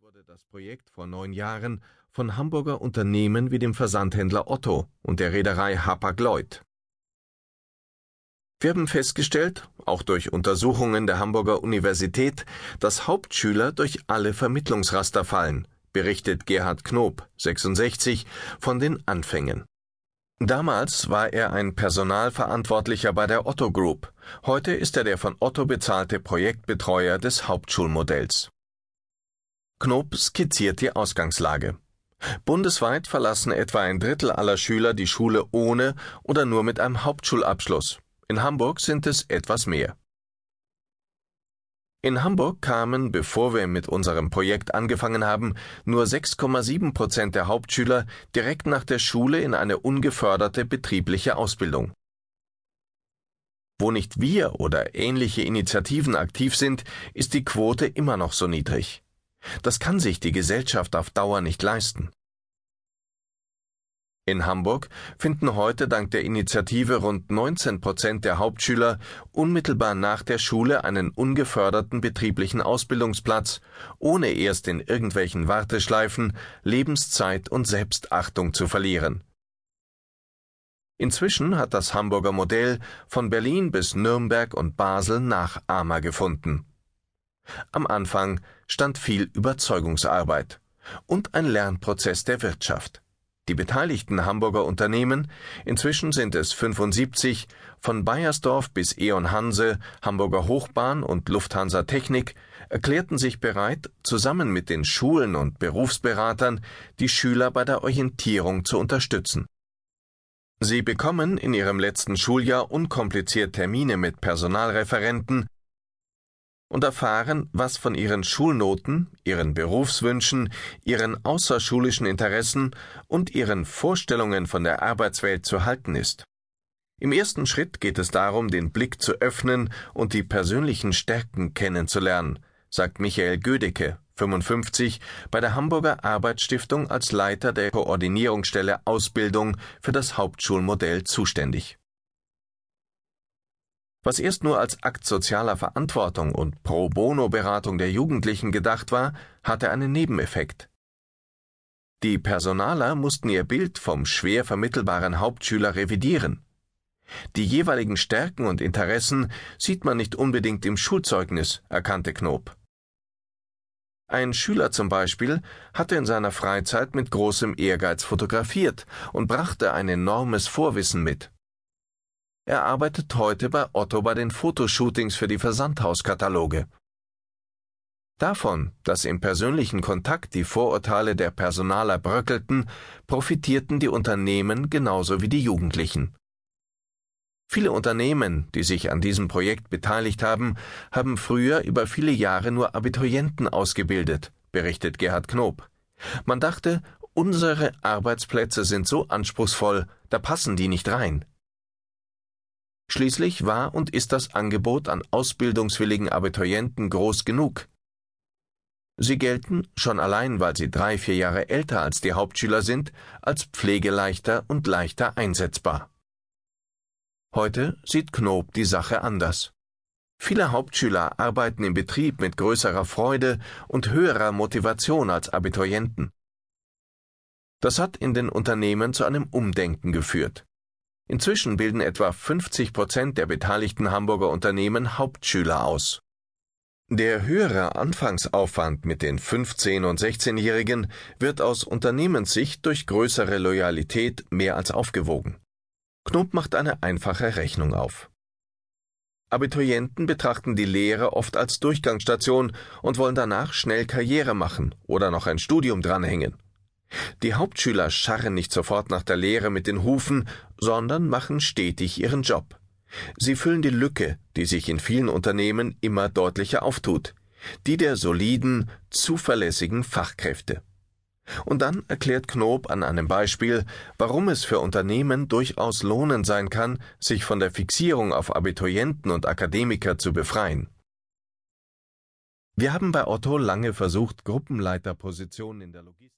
wurde das Projekt vor neun Jahren von Hamburger Unternehmen wie dem Versandhändler Otto und der Reederei Hapag-Lloyd. Wir haben festgestellt, auch durch Untersuchungen der Hamburger Universität, dass Hauptschüler durch alle Vermittlungsraster fallen, berichtet Gerhard Knob, 66, von den Anfängen. Damals war er ein Personalverantwortlicher bei der Otto Group. Heute ist er der von Otto bezahlte Projektbetreuer des Hauptschulmodells. Knob skizziert die Ausgangslage. Bundesweit verlassen etwa ein Drittel aller Schüler die Schule ohne oder nur mit einem Hauptschulabschluss. In Hamburg sind es etwas mehr. In Hamburg kamen, bevor wir mit unserem Projekt angefangen haben, nur 6,7 Prozent der Hauptschüler direkt nach der Schule in eine ungeförderte betriebliche Ausbildung. Wo nicht wir oder ähnliche Initiativen aktiv sind, ist die Quote immer noch so niedrig. Das kann sich die Gesellschaft auf Dauer nicht leisten. In Hamburg finden heute dank der Initiative rund 19 Prozent der Hauptschüler unmittelbar nach der Schule einen ungeförderten betrieblichen Ausbildungsplatz, ohne erst in irgendwelchen Warteschleifen Lebenszeit und Selbstachtung zu verlieren. Inzwischen hat das Hamburger Modell von Berlin bis Nürnberg und Basel Nachahmer gefunden. Am Anfang stand viel Überzeugungsarbeit und ein Lernprozess der Wirtschaft. Die beteiligten Hamburger Unternehmen, inzwischen sind es 75, von Bayersdorf bis E.ON Hanse, Hamburger Hochbahn und Lufthansa Technik, erklärten sich bereit, zusammen mit den Schulen und Berufsberatern die Schüler bei der Orientierung zu unterstützen. Sie bekommen in ihrem letzten Schuljahr unkompliziert Termine mit Personalreferenten, und erfahren, was von ihren Schulnoten, ihren Berufswünschen, ihren außerschulischen Interessen und ihren Vorstellungen von der Arbeitswelt zu halten ist. Im ersten Schritt geht es darum, den Blick zu öffnen und die persönlichen Stärken kennenzulernen, sagt Michael Gödecke, 55, bei der Hamburger Arbeitsstiftung als Leiter der Koordinierungsstelle Ausbildung für das Hauptschulmodell zuständig. Was erst nur als Akt sozialer Verantwortung und Pro Bono Beratung der Jugendlichen gedacht war, hatte einen Nebeneffekt. Die Personaler mussten ihr Bild vom schwer vermittelbaren Hauptschüler revidieren. Die jeweiligen Stärken und Interessen sieht man nicht unbedingt im Schulzeugnis, erkannte Knob. Ein Schüler zum Beispiel hatte in seiner Freizeit mit großem Ehrgeiz fotografiert und brachte ein enormes Vorwissen mit. Er arbeitet heute bei Otto bei den Fotoshootings für die Versandhauskataloge. Davon, dass im persönlichen Kontakt die Vorurteile der Personaler bröckelten, profitierten die Unternehmen genauso wie die Jugendlichen. Viele Unternehmen, die sich an diesem Projekt beteiligt haben, haben früher über viele Jahre nur Abiturienten ausgebildet, berichtet Gerhard Knob. Man dachte, unsere Arbeitsplätze sind so anspruchsvoll, da passen die nicht rein. Schließlich war und ist das Angebot an ausbildungswilligen Abiturienten groß genug. Sie gelten, schon allein weil sie drei, vier Jahre älter als die Hauptschüler sind, als pflegeleichter und leichter einsetzbar. Heute sieht Knob die Sache anders. Viele Hauptschüler arbeiten im Betrieb mit größerer Freude und höherer Motivation als Abiturienten. Das hat in den Unternehmen zu einem Umdenken geführt. Inzwischen bilden etwa 50 Prozent der beteiligten Hamburger Unternehmen Hauptschüler aus. Der höhere Anfangsaufwand mit den 15- und 16-Jährigen wird aus Unternehmenssicht durch größere Loyalität mehr als aufgewogen. Knob macht eine einfache Rechnung auf. Abiturienten betrachten die Lehre oft als Durchgangsstation und wollen danach schnell Karriere machen oder noch ein Studium dranhängen. Die Hauptschüler scharren nicht sofort nach der Lehre mit den Hufen, sondern machen stetig ihren Job. Sie füllen die Lücke, die sich in vielen Unternehmen immer deutlicher auftut, die der soliden, zuverlässigen Fachkräfte. Und dann erklärt Knob an einem Beispiel, warum es für Unternehmen durchaus lohnend sein kann, sich von der Fixierung auf Abiturienten und Akademiker zu befreien. Wir haben bei Otto lange versucht, Gruppenleiterpositionen in der Logistik